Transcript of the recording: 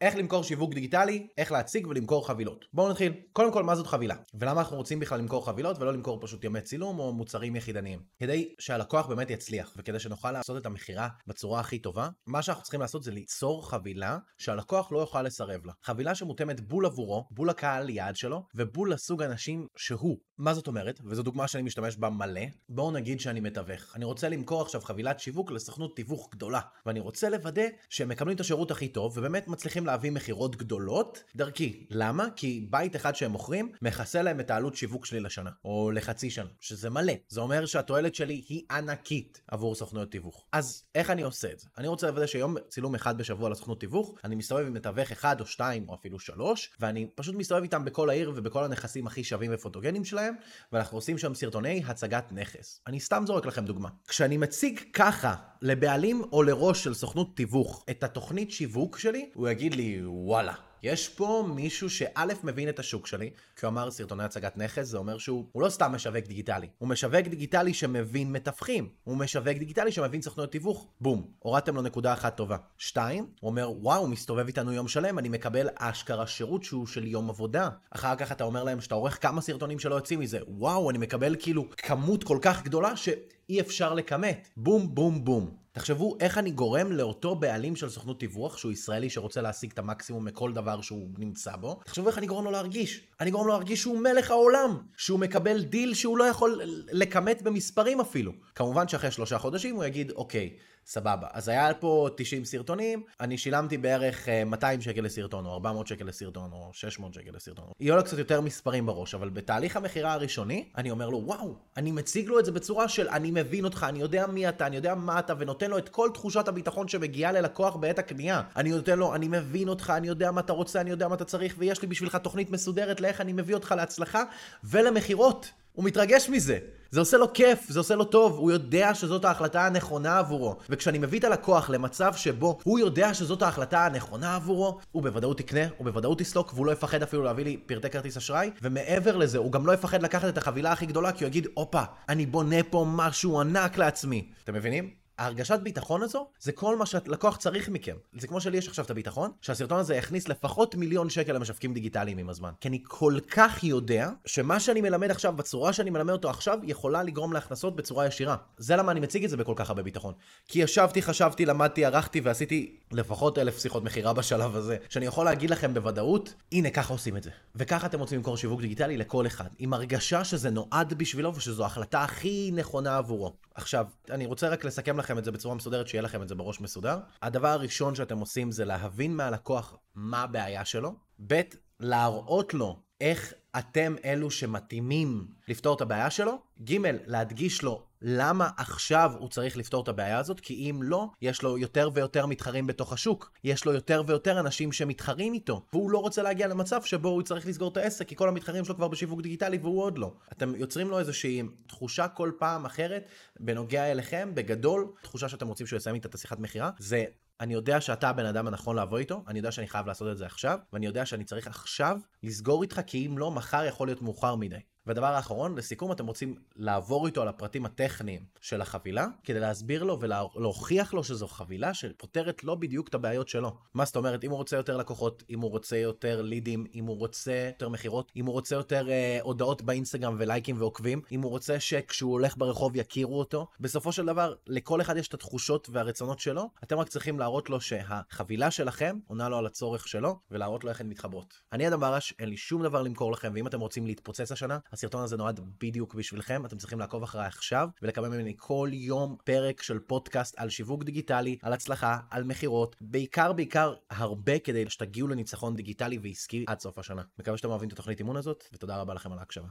איך למכור שיווק דיגיטלי, איך להציג ולמכור חבילות. בואו נתחיל. קודם כל, מה זאת חבילה? ולמה אנחנו רוצים בכלל למכור חבילות ולא למכור פשוט ימי צילום או מוצרים יחידניים? כדי שהלקוח באמת יצליח וכדי שנוכל לעשות את המכירה בצורה הכי טובה, מה שאנחנו צריכים לעשות זה ליצור חבילה שהלקוח לא יוכל לסרב לה. חבילה שמותאמת בול עבורו, בול הקהל יעד שלו ובול לסוג אנשים שהוא. מה זאת אומרת? וזו דוגמה שאני משתמש בה מלא. בואו נגיד שאני מתווך. אני רוצה למכור עכשיו חבילת שיווק לסוכנות תיווך גדולה, ואני רוצה לוודא שהם מקבלים את השירות הכי טוב ובאמת מצליחים להביא מכירות גדולות דרכי. למה? כי בית אחד שהם מוכרים מכסה להם את העלות שיווק שלי לשנה, או לחצי שנה, שזה מלא. זה אומר שהתועלת שלי היא ענקית עבור סוכנויות תיווך. אז איך אני עושה את זה? אני רוצה לוודא שיום צילום אחד בשבוע לסוכנות תיווך, אני מסתובב עם מתווך אחד או שתיים או אפילו שלוש, ואני פשוט מסתובב איתם בכל העיר ובכל הנכסים הכי שווים ופוטוגנים שלהם, ואנחנו עושים שם סרטוני הצגת נכס. אני סתם זורק לכם דוגמה. כשאני מציג ככה לבעלים או לראש של סוכנות תיווך את התוכנית שיווק שלי, הוא יגיד לי, וואלה. יש פה מישהו שא' מבין את השוק שלי, כי הוא אמר סרטוני הצגת נכס, זה אומר שהוא לא סתם משווק דיגיטלי, הוא משווק דיגיטלי שמבין מתווכים, הוא משווק דיגיטלי שמבין סוכנויות תיווך, בום, הורדתם לו נקודה אחת טובה. שתיים, הוא אומר וואו, מסתובב איתנו יום שלם, אני מקבל אשכרה שירות שהוא של יום עבודה. אחר כך אתה אומר להם שאתה עורך כמה סרטונים שלא יוצאים מזה, וואו, אני מקבל כאילו כמות כל כך גדולה שאי אפשר לכמת. בום, בום, בום. תחשבו איך אני גורם לאותו בעלים של סוכנות תיווך, שהוא ישראלי שרוצה להשיג את המקסימום מכל דבר שהוא נמצא בו, תחשבו איך אני גורם לו להרגיש. אני גורם לו להרגיש שהוא מלך העולם, שהוא מקבל דיל שהוא לא יכול לכמת במספרים אפילו. כמובן שאחרי שלושה חודשים הוא יגיד, אוקיי, סבבה. אז היה פה 90 סרטונים, אני שילמתי בערך 200 אה, שקל לסרטון, או 400 שקל לסרטון, או 600 שקל לסרטון. יהיו לו קצת יותר מספרים בראש, אבל בתהליך המכירה הראשוני, אני אומר לו, וואו, אני מציג לו את זה בצורה של אני מבין אותך, אני יודע מי אתה, אני יודע מה אתה, ונותן לו את כל תחושת הביטחון שמגיעה ללקוח בעת הקנייה. אני נותן לו, אני מבין אותך, אני יודע מה אתה רוצה, אני יודע מה אתה צריך, ויש לי בשבילך תוכנית מסודרת לאיך אני מביא אותך להצלחה ולמכירות. הוא מתרגש מזה. זה עושה לו כיף, זה עושה לו טוב, הוא יודע שזאת ההחלטה הנכונה עבורו. וכשאני מביא את הלקוח למצב שבו הוא יודע שזאת ההחלטה הנכונה עבורו, הוא בוודאות יקנה, הוא בוודאות יסלוק, והוא לא יפחד אפילו להביא לי פרטי כרטיס אשראי, ומעבר לזה, הוא גם לא יפחד לקחת את החבילה הכי גדולה, כי הוא יגיד, הופה, אני בונה פה משהו ענק לעצמי. אתם מבינים? ההרגשת ביטחון הזו, זה כל מה שהלקוח צריך מכם. זה כמו שלי יש עכשיו את הביטחון, שהסרטון הזה יכניס לפחות מיליון שקל למשווקים דיגיטליים עם הזמן. כי אני כל כך יודע, שמה שאני מלמד עכשיו, בצורה שאני מלמד אותו עכשיו, יכולה לגרום להכנסות בצורה ישירה. זה למה אני מציג את זה בכל כך הרבה ביטחון. כי ישבתי, חשבתי, למדתי, ערכתי ועשיתי לפחות אלף שיחות מכירה בשלב הזה, שאני יכול להגיד לכם בוודאות, הנה ככה עושים את זה. וככה אתם רוצים למכור שיווק דיגיטלי לכל אחד, עם הרגשה שזה נועד בשבילו ושזו ההחלטה הכי נכונה עבורו. עכשיו, אני רוצה רק לסכם לכם את זה בצורה מסודרת, שיהיה לכם את זה בראש מסודר. הדבר הראשון שאתם עושים זה להבין מהלקוח מה הבעיה שלו, ב', להראות לו איך אתם אלו שמתאימים לפתור את הבעיה שלו, ג', להדגיש לו למה עכשיו הוא צריך לפתור את הבעיה הזאת, כי אם לא, יש לו יותר ויותר מתחרים בתוך השוק. יש לו יותר ויותר אנשים שמתחרים איתו, והוא לא רוצה להגיע למצב שבו הוא צריך לסגור את העסק, כי כל המתחרים שלו כבר בשיווק דיגיטלי והוא עוד לא. אתם יוצרים לו איזושהי תחושה כל פעם אחרת בנוגע אליכם, בגדול, תחושה שאתם רוצים שהוא יסיים איתה את השיחת מכירה, זה אני יודע שאתה הבן אדם הנכון לבוא איתו, אני יודע שאני חייב לעשות את זה עכשיו, ואני יודע שאני צריך עכשיו לסגור איתך, כי אם לא, מחר יכול להיות מאוחר מדי. והדבר האחרון, לסיכום, אתם רוצים לעבור איתו על הפרטים הטכניים של החבילה, כדי להסביר לו ולהוכיח לו שזו חבילה שפותרת לא בדיוק את הבעיות שלו. מה זאת אומרת, אם הוא רוצה יותר לקוחות, אם הוא רוצה יותר לידים, אם הוא רוצה יותר מכירות, אם הוא רוצה יותר אה, הודעות באינסטגרם ולייקים ועוקבים, אם הוא רוצה שכשהוא הולך ברחוב יכירו אותו, בסופו של דבר, לכל אחד יש את התחושות והרצונות שלו, אתם רק צריכים להראות לו שהחבילה שלכם עונה לו על הצורך שלו, ולהראות לו איך הן מתחברות. אני אדם ברש, אין לי שום דבר למכור לכם, ואם אתם רוצים להתפוצץ השנה, הסרטון הזה נועד בדיוק בשבילכם, אתם צריכים לעקוב אחריי עכשיו, ולקבל ממני כל יום פרק של פודקאסט על שיווק דיגיטלי, על הצלחה, על מכירות, בעיקר בעיקר הרבה כדי שתגיעו לניצחון דיגיטלי ועסקי עד סוף השנה. מקווה שאתם אוהבים את התוכנית אימון הזאת, ותודה רבה לכם על ההקשבה.